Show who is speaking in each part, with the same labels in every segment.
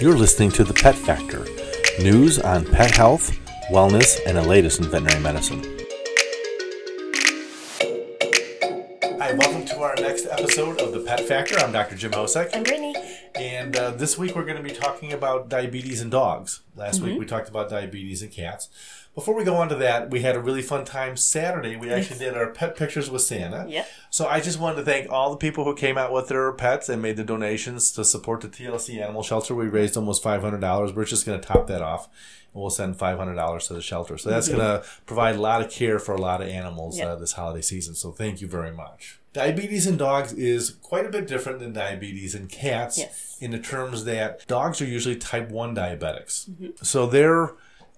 Speaker 1: You're listening to The Pet Factor news on pet health, wellness, and the latest in veterinary medicine. Hi, welcome to our next episode of The Pet Factor. I'm Dr. Jim Hosek.
Speaker 2: I'm Brittney.
Speaker 1: And uh, this week we're going to be talking about diabetes in dogs. Last week we talked about diabetes in cats. Before we go on to that, we had a really fun time Saturday. We actually did our pet pictures with Santa.
Speaker 2: Yep.
Speaker 1: So I just wanted to thank all the people who came out with their pets and made the donations to support the TLC Animal Shelter. We raised almost five hundred dollars. We're just going to top that off, and we'll send five hundred dollars to the shelter. So that's going to provide a lot of care for a lot of animals
Speaker 2: Yep.
Speaker 1: uh, this holiday season. So thank you very much. Diabetes in dogs is quite a bit different than diabetes in cats
Speaker 2: Yes.
Speaker 1: in the terms that dogs are usually type 1 diabetics.
Speaker 2: Mm-hmm.
Speaker 1: So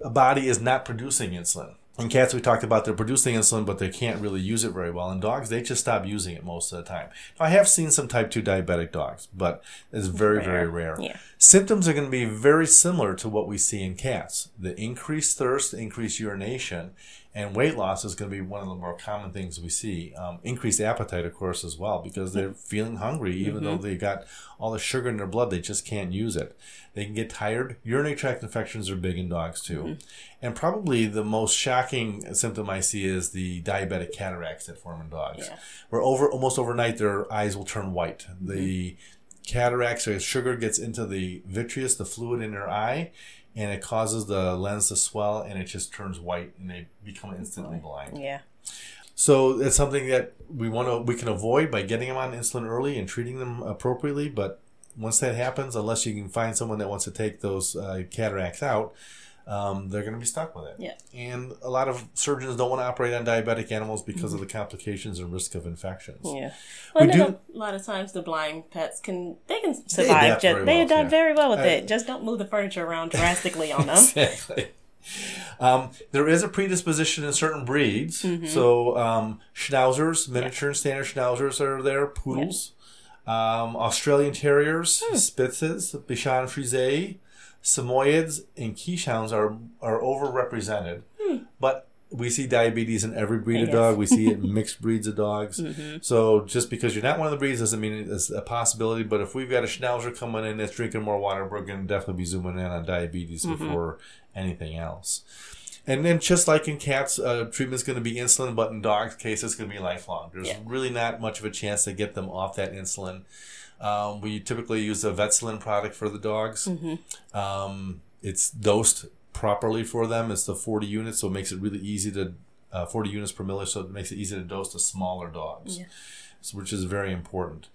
Speaker 1: their body is not producing insulin. In cats, we talked about they're producing insulin, but they can't really use it very well. In dogs, they just stop using it most of the time. Now, I have seen some type 2 diabetic dogs, but it's very, very rare.
Speaker 2: Yeah.
Speaker 1: Symptoms are going to be very similar to what we see in cats. The increased thirst, increased urination, and weight loss is going to be one of the more common things we see. Um, increased appetite, of course, as well, because they're mm-hmm. feeling hungry, even though mm-hmm. they've got all the sugar in their blood, they just can't use it. They can get tired. Urinary tract infections are big in dogs, too. Mm-hmm. And probably the most shocking symptom I see is the diabetic cataracts that form in dogs,
Speaker 2: Yeah.
Speaker 1: where over almost overnight their eyes will turn white. The cataracts or sugar gets into the vitreous, the fluid in their eye, and it causes the lens to swell and it just turns white and they become instantly blind.
Speaker 2: Yeah.
Speaker 1: So it's something that we want to we can avoid by getting them on insulin early and treating them appropriately. But once that happens, unless you can find someone that wants to take those uh, cataracts out, um, they're going to be stuck with it.
Speaker 2: Yeah.
Speaker 1: And a lot of surgeons don't want to operate on diabetic animals because of the complications and risk of infections.
Speaker 2: Yeah. Well,
Speaker 1: We do-
Speaker 2: a lot of times the blind pets can they can survive.
Speaker 1: adapt
Speaker 2: just,
Speaker 1: very
Speaker 2: they
Speaker 1: well,
Speaker 2: adapt
Speaker 1: yeah.
Speaker 2: very well with
Speaker 1: Uh,
Speaker 2: it. Just don't move the furniture around drastically on them.
Speaker 1: Exactly. Um, there is a predisposition in certain breeds. So um, schnauzers, miniature and standard schnauzers are there. Poodles, um, Australian Terriers, Spitzes, Bichon Frise, Samoyeds, and Keeshonds are are overrepresented. Hmm. But we see diabetes in every breed of dog. We see it in mixed breeds of dogs. Mm-hmm. So just because you're not one of the breeds doesn't mean it's a possibility. But if we've got a Schnauzer coming in that's drinking more water, we're going to definitely be zooming in on diabetes mm-hmm. before anything else. And then just like in cats, uh, treatment's going to be insulin, but in dogs' case, it's going to be lifelong. There's
Speaker 2: Yeah.
Speaker 1: really not much of a chance to get them off that insulin. Um, we typically use a Vetsulin product for the dogs. Um, it's dosed properly for them. It's the 40 units, so it makes it really easy to, uh, 40 units per milliliter, so it makes it easy to dose to smaller dogs,
Speaker 2: Yeah.
Speaker 1: so, which is very important.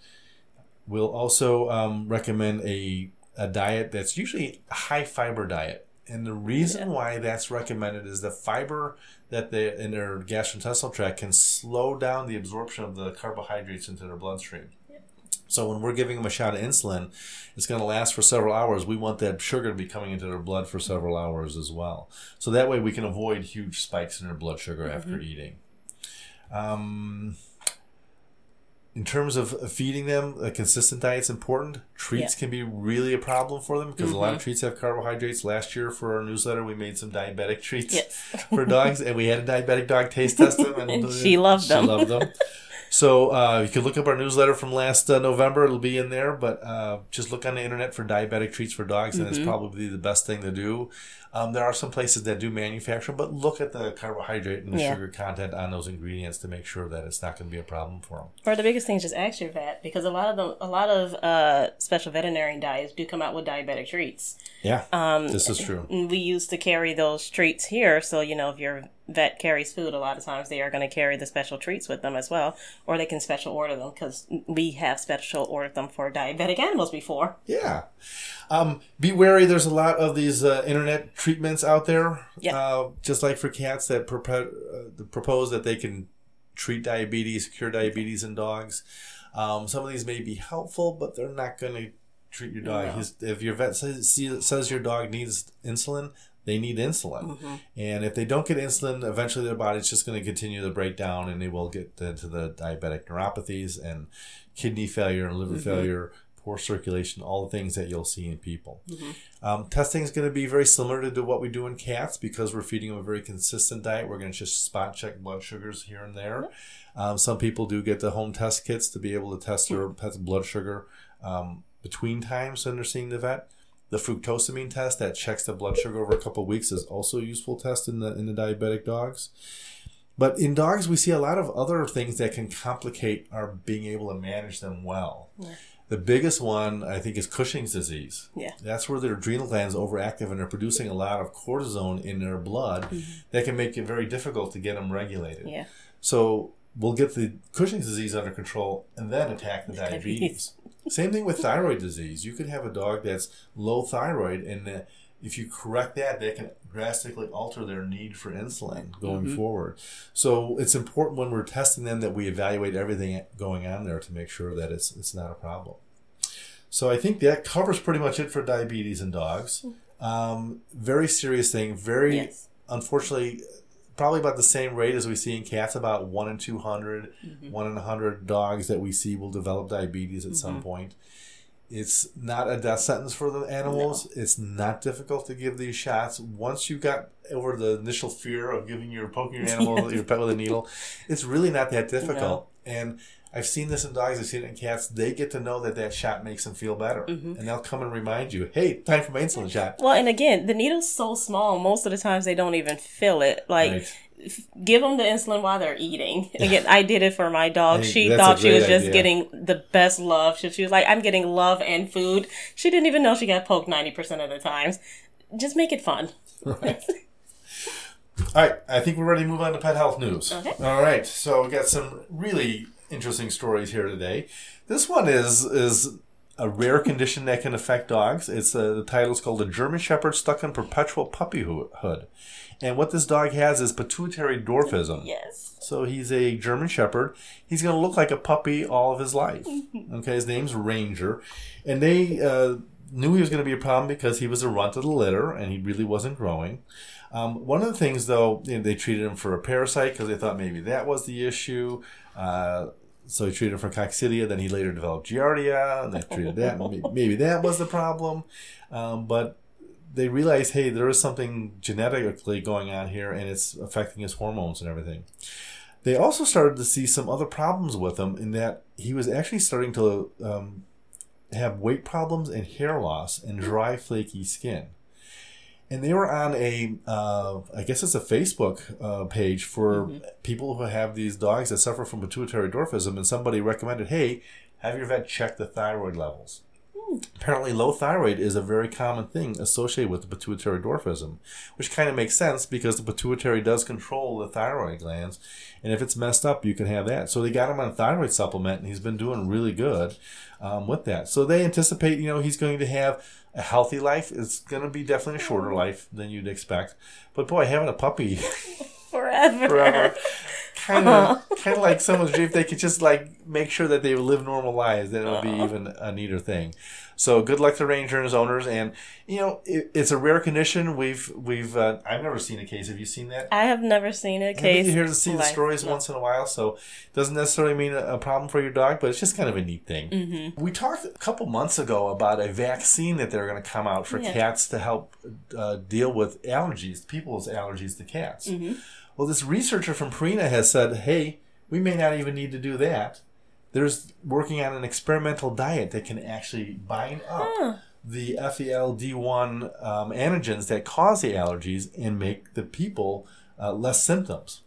Speaker 1: We'll also um, recommend a, a diet that's usually a high fiber diet. And the reason why that's recommended is the fiber that they in their gastrointestinal tract can slow down the absorption of the carbohydrates into their bloodstream. So when we're giving them a shot of insulin, it's going to last for several hours. We want that sugar to be coming into their blood for several hours as well. So that way we can avoid huge spikes in their blood sugar after eating. Um, in terms of feeding them, a consistent diet is important. Treats
Speaker 2: Yeah.
Speaker 1: can be really a problem for them because a lot of treats have carbohydrates. Last year for our newsletter, we made some diabetic treats
Speaker 2: Yes.
Speaker 1: for dogs, and we had a diabetic dog taste test them, and,
Speaker 2: And she loved them.
Speaker 1: She loved them. So uh, you can look up our newsletter from last uh, November; it'll be in there. But uh, just look on the internet for diabetic treats for dogs, and it's probably the best thing to do. Um, there are some places that do manufacture, but look at the carbohydrate and the
Speaker 2: Yeah.
Speaker 1: sugar content on those ingredients to make sure that it's not going to be a problem for them.
Speaker 2: Or the biggest thing is just ask your vet because a lot of them, a lot of uh, special veterinarian diets do come out with diabetic treats.
Speaker 1: Yeah,
Speaker 2: Um,
Speaker 1: this is true.
Speaker 2: We used to carry those treats here, so you know if your vet carries food, a lot of times they are going to carry the special treats with them as well, or they can special order them because we have special ordered them for diabetic animals before.
Speaker 1: Yeah. Um, be wary. There's a lot of these uh, internet treatments out there.
Speaker 2: Yeah.
Speaker 1: Uh, just like for cats that propo- uh, propose that they can treat diabetes, cure diabetes in dogs. Um, some of these may be helpful, but they're not going to treat your dog.
Speaker 2: No.
Speaker 1: If your vet says, says your dog needs insulin, they need insulin. And if they don't get insulin, eventually their body's just going to continue to break down and they will get into the diabetic neuropathies and kidney failure and liver failure, poor circulation, all the things that you'll see in people. Um, testing is going to be very similar to what we do in cats because we're feeding them a very consistent diet. We're going to just spot check blood sugars here and there. Um, some people do get the home test kits to be able to test their pet's blood sugar um, between times when they're seeing the vet. The fructosamine test that checks the blood sugar over a couple of weeks is also a useful test in the in the diabetic dogs. But in dogs, we see a lot of other things that can complicate our being able to manage them well.
Speaker 2: Yeah.
Speaker 1: The biggest one, I think, is Cushing's disease.
Speaker 2: Yeah.
Speaker 1: That's where their adrenal glands overactive and they're producing a lot of cortisone in their blood mm-hmm. that can make it very difficult to get them regulated.
Speaker 2: Yeah.
Speaker 1: So we'll get the Cushing's disease under control and then attack the diabetes. Same thing with thyroid disease. You could have a dog that's low thyroid, and uh, if you correct that, that can drastically alter their need for insulin going forward. So it's important when we're testing them that we evaluate everything going on there to make sure that it's it's not a problem. So I think that covers pretty much it for diabetes in dogs. Um, very serious thing. Very
Speaker 2: Yes.
Speaker 1: unfortunately, probably about the same rate as we see in cats. About one in 200, mm-hmm. one in a hundred dogs that we see will develop diabetes at some mm-hmm. point. It's not a death sentence for the animals. It's not difficult to give these shots. Once you got over the initial fear of giving your poking your animal your pet with a needle, it's really not that difficult. And I've seen this in dogs. I've seen it in cats. They get to know that that shot makes them feel better, mm-hmm. and they'll come and remind you, "Hey, time for my insulin shot."
Speaker 2: Well, and again, the needle's so small, most of the times they don't even feel it. Like,
Speaker 1: Right.
Speaker 2: give them the insulin while they're eating. Again, I did it for my dog. She
Speaker 1: that's
Speaker 2: thought she was just
Speaker 1: idea.
Speaker 2: getting the best love. She, she was like, I'm getting love and food. She didn't even know she got poked 90% of the times. Just make it fun.
Speaker 1: Right. All right, I think we're ready to move on to pet health news.
Speaker 2: Okay.
Speaker 1: All right, so we got some really interesting stories here today. This one is is a rare condition that can affect dogs. It's uh, the title is called "A German Shepherd Stuck in Perpetual Puppyhood," and what this dog has is pituitary dwarfism.
Speaker 2: Yes.
Speaker 1: So he's a German Shepherd. He's going to look like a puppy all of his life. Okay, his name's Ranger, and they uh, knew he was going to be a problem because he was a runt of the litter and he really wasn't growing. Um, one of the things, though, you know, they treated him for a parasite because they thought maybe that was the issue. Uh, so he treated for coccidia. Then he later developed giardia, and they treated that. Maybe that was the problem. Um, but they realized, hey, there is something genetically going on here, and it's affecting his hormones and everything. They also started to see some other problems with him in that he was actually starting to um, have weight problems and hair loss and dry, flaky skin. And they were on a, uh, I guess it's a Facebook uh, page for people who have these dogs that suffer from pituitary dwarfism, and somebody recommended, hey, have your vet check the thyroid levels. Apparently, low thyroid is a very common thing associated with the pituitary dwarfism, which kind of makes sense because the pituitary does control the thyroid glands, and if it's messed up, you can have that. So they got him on a thyroid supplement, and he's been doing really good um, with that. So they anticipate, you know, he's going to have a healthy life. It's going to be definitely a shorter life than you'd expect. But boy, having a puppy
Speaker 2: Forever.
Speaker 1: forever. Kind of, kind of like someone's dream. If they could just like make sure that they live normal lives, then it would be even a neater thing. So good luck to Ranger and his owners. And you know, it, it's a rare condition. We've we've uh, I've never seen a case. Have you seen that?
Speaker 2: I have never seen a case.
Speaker 1: you hear to see the stories
Speaker 2: no.
Speaker 1: once in a while, so it doesn't necessarily mean a, a problem for your dog, but it's just kind of a neat thing.
Speaker 2: Mm-hmm.
Speaker 1: We talked a couple months ago about a vaccine that they're going to come out for
Speaker 2: Yeah.
Speaker 1: cats to help uh, deal with allergies, people's allergies to cats.
Speaker 2: Mm-hmm.
Speaker 1: Well, this researcher from Purina has said, hey, we may not even need to do that. There's working on an experimental diet that can actually bind up
Speaker 2: Huh.
Speaker 1: the FELD1 um, antigens that cause the allergies and make the people uh, less symptoms.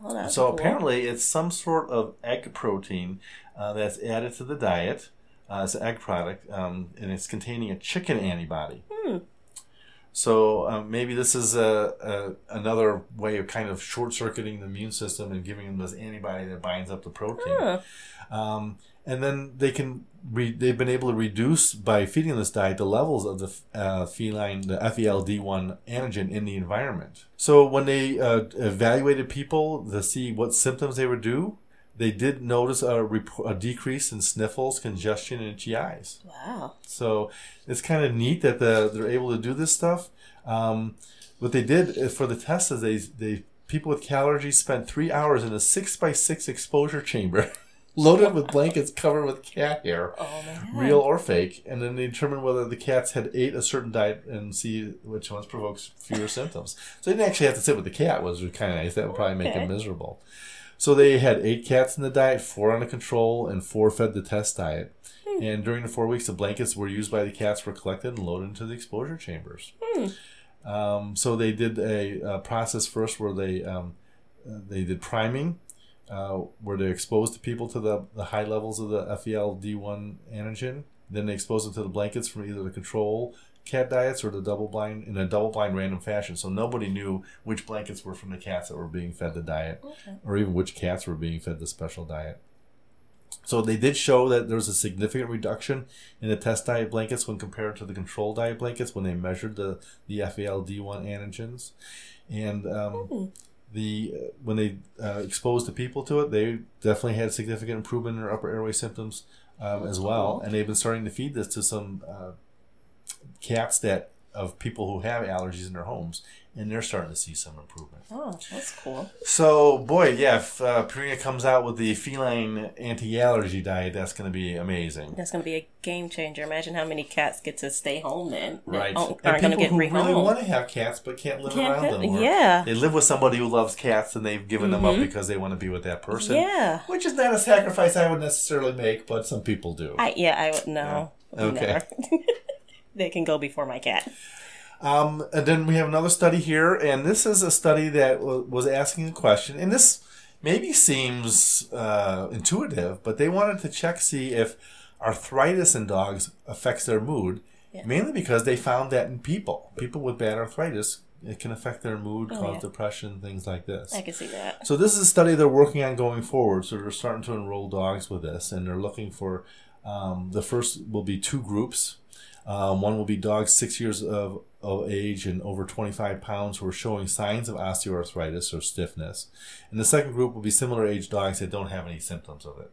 Speaker 2: Well,
Speaker 1: so
Speaker 2: cool.
Speaker 1: apparently, it's some sort of egg protein uh, that's added to the diet. Uh, it's an egg product, um, and it's containing a chicken antibody.
Speaker 2: Hmm.
Speaker 1: So um, maybe this is a, a another way of kind of short circuiting the immune system and giving them this antibody that binds up the protein.
Speaker 2: Huh.
Speaker 1: Um, and then they can re- they've been able to reduce by feeding this diet the levels of the uh, feline the FELD1 antigen in the environment. So when they uh, evaluated people to see what symptoms they would do, they did notice a, rep- a decrease in sniffles, congestion, and eyes.
Speaker 2: Wow.
Speaker 1: So it's kind of neat that the, they're able to do this stuff. Um, what they did for the test is they they people with allergies spent three hours in a six by six exposure chamber, loaded with blankets covered with cat hair,
Speaker 2: Oh
Speaker 1: real or fake, and then they determined whether the cats had ate a certain diet and see which ones provokes fewer symptoms. So they didn't actually have to sit with the cat, which was kind of nice. That would probably make them miserable. So they had eight cats in the diet, four on the control, and four fed the test diet. And during the four weeks, the blankets were used by the cats were collected and loaded into the exposure chambers. Um, so they did a, a process first where they um, they did priming, uh, where they exposed the people to the, the high levels of the E FEL-D1 antigen. Then they exposed them to the blankets from either the control cat diets or the double blind in a double blind random fashion. So nobody knew which blankets were from the cats that were being fed the diet,
Speaker 2: Okay.
Speaker 1: or even which cats were being fed the special diet. So they did show that there was a significant reduction in the test diet blankets when compared to the control diet blankets when they measured the the FELD1 antigens, and um,
Speaker 2: Hmm.
Speaker 1: the uh, when they uh, exposed the people to it, they definitely had significant improvement in their upper airway symptoms um, as well. And they've been starting to feed this to some uh, cats that of people who have allergies in their homes, and they're starting to see some improvement.
Speaker 2: Oh, that's cool.
Speaker 1: So, boy, yeah, if uh, Purina comes out with the feline anti-allergy diet, that's going to be amazing.
Speaker 2: That's going to be a game changer. Imagine how many cats get to stay home then.
Speaker 1: Right.
Speaker 2: aren't
Speaker 1: and
Speaker 2: going to
Speaker 1: people
Speaker 2: get
Speaker 1: who really want to have cats but can't live
Speaker 2: Can't
Speaker 1: around
Speaker 2: fit-
Speaker 1: them.
Speaker 2: yeah.
Speaker 1: They live with somebody who loves cats and they've given them up because they want to be with that person.
Speaker 2: Yeah.
Speaker 1: Which is not a sacrifice I would necessarily make, but some people do.
Speaker 2: I yeah, I would know.
Speaker 1: Yeah. Okay.
Speaker 2: They can go before my cat.
Speaker 1: Um, and then we have another study here, and this is a study that w- was asking a question, and this maybe seems uh, intuitive, but they wanted to check see if arthritis in dogs affects their mood,
Speaker 2: Yeah.
Speaker 1: mainly because they found that in people, people with bad arthritis, it can affect their mood,
Speaker 2: Oh,
Speaker 1: cause
Speaker 2: yeah.
Speaker 1: depression, things like this.
Speaker 2: I can see that.
Speaker 1: So this is a study they're working on going forward. So they're starting to enroll dogs with this, and they're looking for um, the first will be two groups. Um, one will be dogs six years of, of age and over 25 pounds who are showing signs of osteoarthritis or stiffness. And the second group will be similar age dogs that don't have any symptoms of it.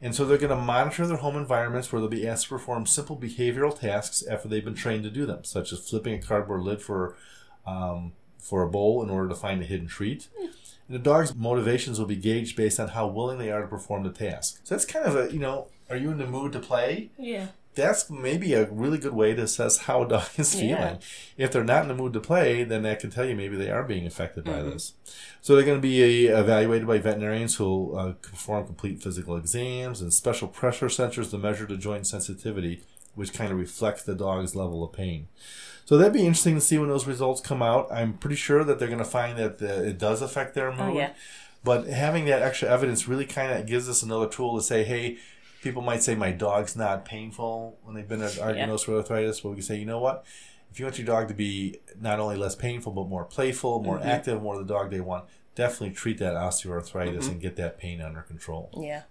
Speaker 1: And so they're going to monitor their home environments where they'll be asked to perform simple behavioral tasks after they've been trained to do them, such as flipping a cardboard lid for um, for a bowl in order to find a hidden treat. And the dog's motivations will be gauged based on how willing they are to perform the task. So that's kind of a, you know, are you in the mood to play?
Speaker 2: Yeah.
Speaker 1: That's maybe a really good way to assess how a dog is feeling.
Speaker 2: Yeah.
Speaker 1: If they're not in the mood to play, then that can tell you maybe they are being affected by this. So they're going to be uh, evaluated by veterinarians who will uh, perform complete physical exams and special pressure sensors to measure the joint sensitivity, which kind of reflects the dog's level of pain. So that'd be interesting to see when those results come out. I'm pretty sure that they're going to find that the, it does affect their mood.
Speaker 2: Oh, yeah.
Speaker 1: But having that extra evidence really kind of gives us another tool to say, hey, people might say my dog's not painful when they've been diagnosed with arthritis, but we can say, you know what? If you want your dog to be not only less painful but more playful, more
Speaker 2: Mm-hmm.
Speaker 1: active, more the dog they want, definitely treat that osteoarthritis
Speaker 2: Mm-hmm.
Speaker 1: and get that pain under control.
Speaker 2: Yeah.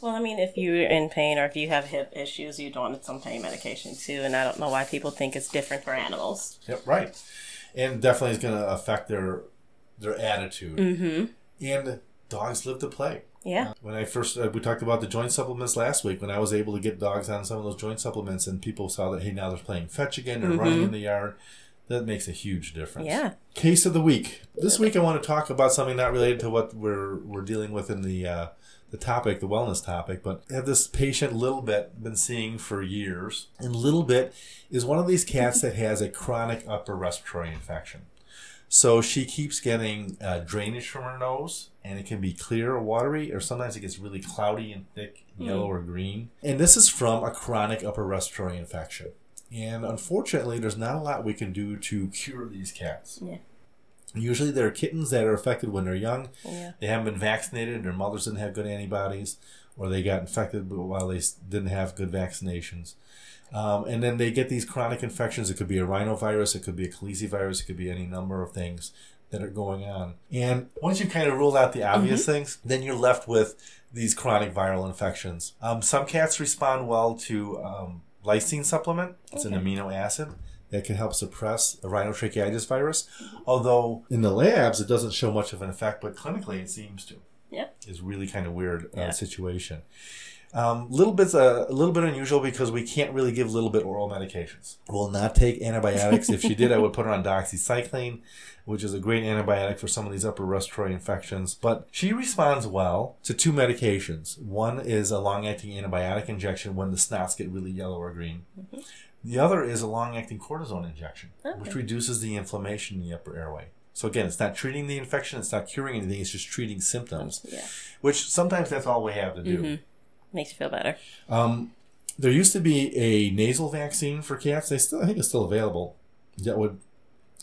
Speaker 2: Well, I mean, if you're in pain or if you have hip issues, you'd want some pain medication too. And I don't know why people think it's different for animals.
Speaker 1: Yep, right. And definitely is going to affect their their attitude.
Speaker 2: Mm-hmm.
Speaker 1: And dogs live to play.
Speaker 2: Yeah.
Speaker 1: When I first, uh, we talked about the joint supplements last week. When I was able to get dogs on some of those joint supplements, and people saw that, hey, now they're playing fetch again, they're running in the yard. That makes a huge difference.
Speaker 2: Yeah.
Speaker 1: Case of the week. This week, I want to talk about something not related to what we're we're dealing with in the uh, the topic, the wellness topic, but I have this patient, Little Bit, been seeing for years, and Little Bit is one of these cats that has a chronic upper respiratory infection. So she keeps getting uh, drainage from her nose, and it can be clear or watery, or sometimes it gets really cloudy and thick, yellow or green. And this is from a chronic upper respiratory infection. And unfortunately, there's not a lot we can do to cure these cats.
Speaker 2: Yeah.
Speaker 1: Usually, they're kittens that are affected when they're young.
Speaker 2: Yeah.
Speaker 1: They haven't been vaccinated, their mothers didn't have good antibodies, or they got infected while they didn't have good vaccinations. Um, and then they get these chronic infections. It could be a rhinovirus, it could be a calicivirus, it could be any number of things that are going on. And once you kind of rule out the obvious things, then you're left with these chronic viral infections. Um, some cats respond well to um, lysine supplement. It's an amino acid that can help suppress the rhinotracheitis virus. Although in the labs it doesn't show much of an effect, but clinically it seems to.
Speaker 2: Yeah.
Speaker 1: Is really kind of weird uh,
Speaker 2: Yeah.
Speaker 1: situation. Um, little bit's a, a little bit unusual because we can't really give little bit oral medications. Will not take antibiotics. if she did, I would put her on doxycycline, which is a great antibiotic for some of these upper respiratory infections. But she responds well to two medications. One is a long-acting antibiotic injection when the snots get really yellow or green. Mm-hmm. The other is a long-acting cortisone injection, which reduces the inflammation in the upper airway. So again, it's not treating the infection, it's not curing anything, it's just treating symptoms.
Speaker 2: Yeah.
Speaker 1: Which sometimes that's all we have to do. Mm-hmm.
Speaker 2: Makes you feel better.
Speaker 1: Um, there used to be a nasal vaccine for cats. They still, I think, it's still available. That would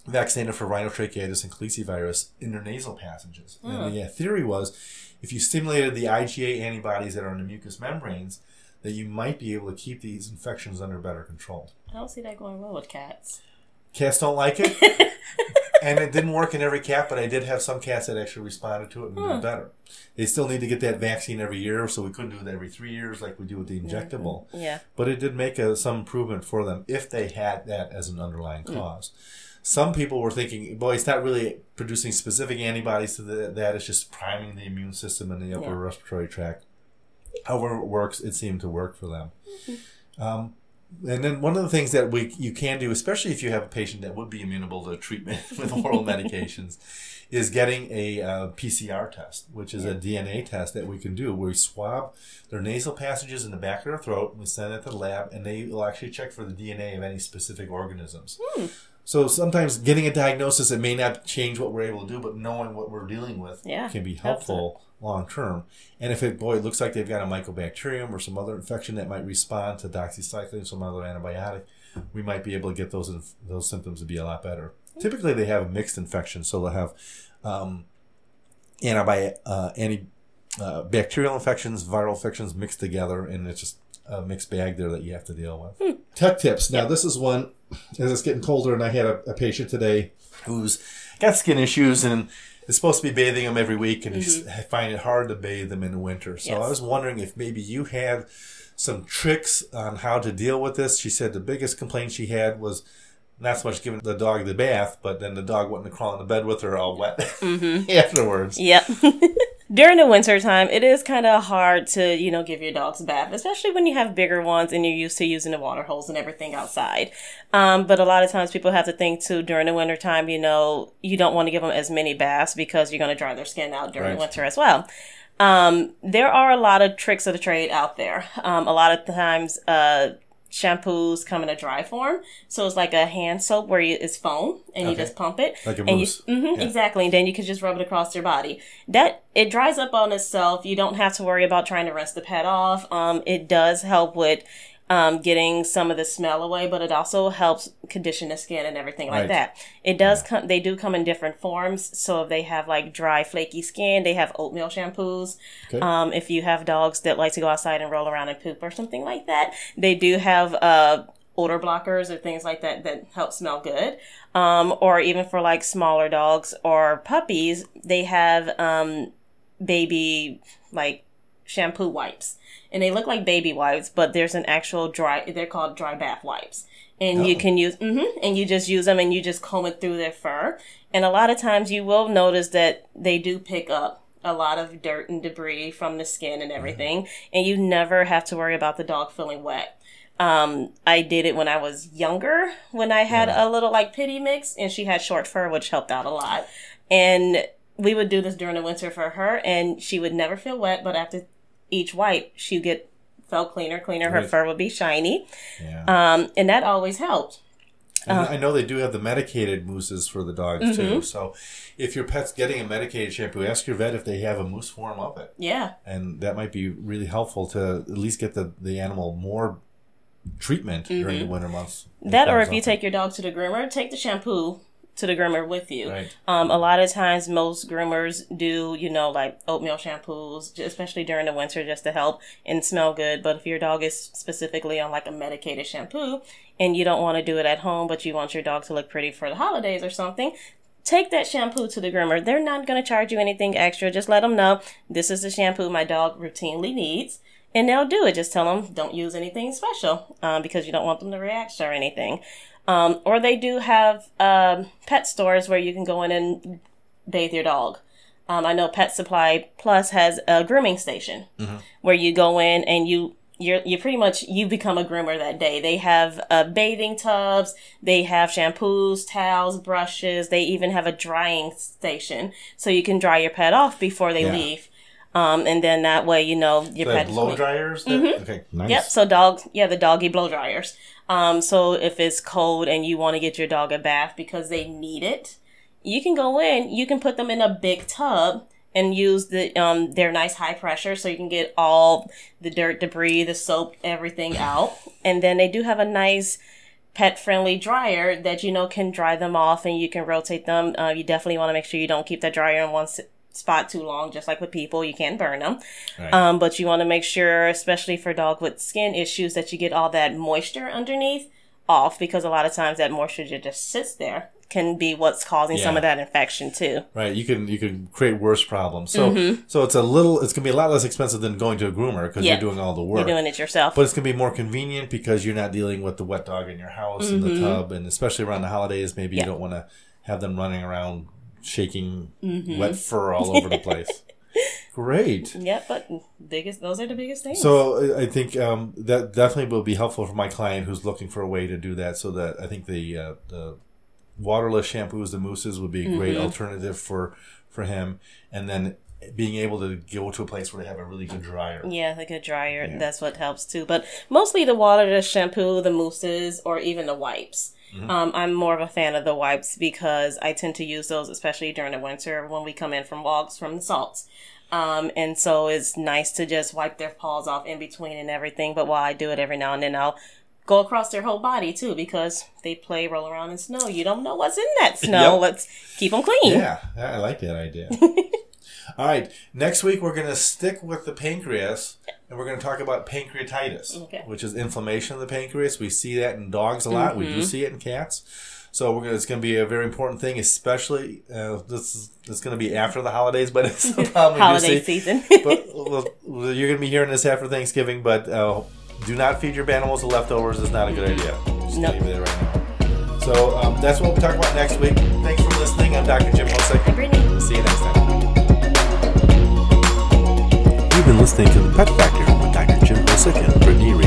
Speaker 1: vaccinate them for rhinotracheitis and calicivirus in their nasal passages. And the uh, theory was, if you stimulated the IgA antibodies that are in the mucous membranes, that you might be able to keep these infections under better control.
Speaker 2: I don't see that going well with cats.
Speaker 1: Cats don't like it, and it didn't work in every cat, but I did have some cats that actually responded to it and did hmm. better. They still need to get that vaccine every year, so we couldn't do it every three years like we do with the mm-hmm. injectable.
Speaker 2: Yeah.
Speaker 1: But it did make a, some improvement for them if they had that as an underlying hmm. cause. Some people were thinking, boy, it's not really producing specific antibodies to the, that, it's just priming the immune system in the upper
Speaker 2: Yeah.
Speaker 1: respiratory tract. However, it works, it seemed to work for them. Mm-hmm. Um, and then one of the things that we you can do, especially if you have a patient that would be amenable to treatment with oral medications, is getting a uh, PCR test, which is a DNA test that we can do, where we swab their nasal passages in the back of their throat, and we send it to the lab, and they will actually check for the DNA of any specific organisms. So sometimes getting a diagnosis, it may not change what we're able to do, but knowing what we're dealing with
Speaker 2: Yeah,
Speaker 1: can be helpful long term. And if it, boy, it looks like they've got a mycobacterium or some other infection that might respond to doxycycline, some other antibiotic, we might be able to get those those symptoms to be a lot better. Typically, they have mixed infections, so they'll have um, antibi- uh, anti uh, bacterial infections, viral infections mixed together, and it's just a mixed bag there that you have to deal with. Tech tips. Now, this is one as it's getting colder, and I had a, a patient today who's got skin issues and is supposed to be bathing them every week, and he's I find it hard to bathe them in the winter. So
Speaker 2: Yes.
Speaker 1: I was wondering if maybe you had some tricks on how to deal with this. She said the biggest complaint she had was not so much giving the dog the bath, but then the dog to crawl in the bed with her all wet mm-hmm. afterwards.
Speaker 2: Yep. During the winter time, it is kind of hard to, you know, give your dogs a bath, especially when you have bigger ones and you're used to using the water holes and everything outside. Um, but a lot of times people have to think too during the winter time, you know, you don't want to give them as many baths because you're going to dry their skin out during
Speaker 1: Right.
Speaker 2: winter as well. Um, there are a lot of tricks of the trade out there. Um, a lot of times, uh, shampoos come in a dry form. So it's like a hand soap where you, it's foam and you just pump it.
Speaker 1: Like a
Speaker 2: and
Speaker 1: mousse.
Speaker 2: You, mhm,
Speaker 1: Yeah.
Speaker 2: Exactly. And then you can just rub it across your body. That, it dries up on itself. You don't have to worry about trying to rinse the pet off. Um, it does help with, um, getting some of the smell away, but it also helps condition the skin and everything like
Speaker 1: Right.
Speaker 2: that. It does come, they do come in different forms. So if they have like dry, flaky skin, they have oatmeal shampoos.
Speaker 1: Okay.
Speaker 2: Um, if you have dogs that like to go outside and roll around and poop or something like that, they do have, uh, odor blockers or things like that that help smell good. Um, or even for like smaller dogs or puppies, they have, um, baby, like shampoo wipes and they look like baby wipes, but there's an actual dry. They're called dry bath wipes, and you
Speaker 1: Oh.
Speaker 2: can use hmm and you just use them and you just comb it through their fur. And a lot of times you will notice that they do pick up a lot of dirt and debris from the skin and everything, and you never have to worry about the dog feeling wet. Um, I did it when I was younger, when I had a little like pity mix, and she had short fur, which helped out a lot. And we would do this during the winter for her, and she would never feel wet. But after each wipe, she'd get felt cleaner, cleaner. Her
Speaker 1: Right.
Speaker 2: fur would be shiny,
Speaker 1: Yeah.
Speaker 2: um, and that always helped.
Speaker 1: And
Speaker 2: Uh.
Speaker 1: I know they do have the medicated mousses for the dogs
Speaker 2: Mm-hmm.
Speaker 1: too. So if your pet's getting a medicated shampoo, ask your vet if they have a mousse form of it.
Speaker 2: Yeah,
Speaker 1: And that might be really helpful to at least get the, the animal more treatment during the winter months.
Speaker 2: Mm-hmm. that or if you take your dog to the groomer, take the shampoo to the groomer with you.
Speaker 1: Right.
Speaker 2: Um, a lot of times, most groomers do, you know, like oatmeal shampoos, especially during the winter, just to help and smell good. But if your dog is specifically on like a medicated shampoo and you don't want to do it at home, but you want your dog to look pretty for the holidays or something, take that shampoo to the groomer. They're not going to charge you anything extra. Just let them know this is the shampoo my dog routinely needs. And they'll do it. Just tell them don't use anything special um, because you don't want them to react or anything. Um, or they do have um, pet stores where you can go in and bathe your dog. Um, I know Pet Supply Plus has a grooming station where you go in and you you're you pretty much you become a groomer that day. They have uh, bathing tubs, they have shampoos, towels, brushes. They even have a drying station so you can dry your pet off before they
Speaker 1: Yeah.
Speaker 2: leave. Um, and then that way you know your pet
Speaker 1: blow dryers? That, Okay, nice.
Speaker 2: Mm-hmm. Yep. So dog, yeah, the doggy blow dryers. Um, so if it's cold and you want to get your dog a bath because they need it, you can go in, you can put them in a big tub and use the um their nice high pressure so you can get all the dirt, debris, the soap, everything out. And then they do have a nice pet friendly dryer that you know can dry them off and you can rotate them. Uh, you definitely want to make sure you don't keep that dryer in one spot too long, just like with people, you can't burn them.
Speaker 1: Right.
Speaker 2: Um, but you want to make sure, especially for dog with skin issues, that you get all that moisture underneath off because a lot of times that moisture just sits there can be what's causing some of that infection too.
Speaker 1: Right, you can you can create worse problems. So
Speaker 2: Mm-hmm.
Speaker 1: so it's a little it's gonna be a lot less expensive than going to a groomer because
Speaker 2: Yeah.
Speaker 1: you're doing all the work.
Speaker 2: You're doing it yourself.
Speaker 1: but it's gonna be more convenient because you're not dealing with the wet dog in your house in the tub, and especially around the holidays, maybe
Speaker 2: Mm-hmm. Yeah.
Speaker 1: you don't want to have them running around shaking
Speaker 2: Mm-hmm.
Speaker 1: wet fur all over the place. Great.
Speaker 2: yeah, but biggest those are the biggest things.
Speaker 1: So I think um, that definitely will be helpful for my client who's looking for a way to do that. So that I think the uh, the waterless shampoos, the mousses, would be a great
Speaker 2: Mm-hmm.
Speaker 1: alternative for for him. And then being able to go to a place where they have a really good dryer.
Speaker 2: Yeah, the good dryer. That's what helps too. But mostly the water, the shampoo, the mousses, or even the wipes. Um, I'm more of a fan of the wipes because I tend to use those, especially during the winter when we come in from walks from the salts. Um, and so it's nice to just wipe their paws off in between and everything. But while I do it every now and then, I'll go across their whole body too because they play, roll around in snow. You don't know what's in that snow.
Speaker 1: Yep.
Speaker 2: Let's keep them clean.
Speaker 1: Yeah, I like that idea. All right, next week we're going to stick with the pancreas and we're going to talk about pancreatitis,
Speaker 2: Okay.
Speaker 1: which is inflammation of the pancreas. We see that in dogs a lot. We
Speaker 2: Mm-hmm.
Speaker 1: do see it in cats. So we're gonna, it's going to be a very important thing, especially uh, this is it's going to be after the holidays, but it's a problem we
Speaker 2: Holiday season.
Speaker 1: but well, you're going to be hearing this after Thanksgiving. But uh, do not feed your animals the leftovers. It's not a good idea. Just
Speaker 2: Nope.
Speaker 1: leave it right now. So um, that's what we'll talk about next week. Thanks for listening. I'm Dr. Jim Hosick.
Speaker 2: Brittney.
Speaker 1: See you next time. Been listening to the Pet Factor with Dr. Jim Hosick and Brittney.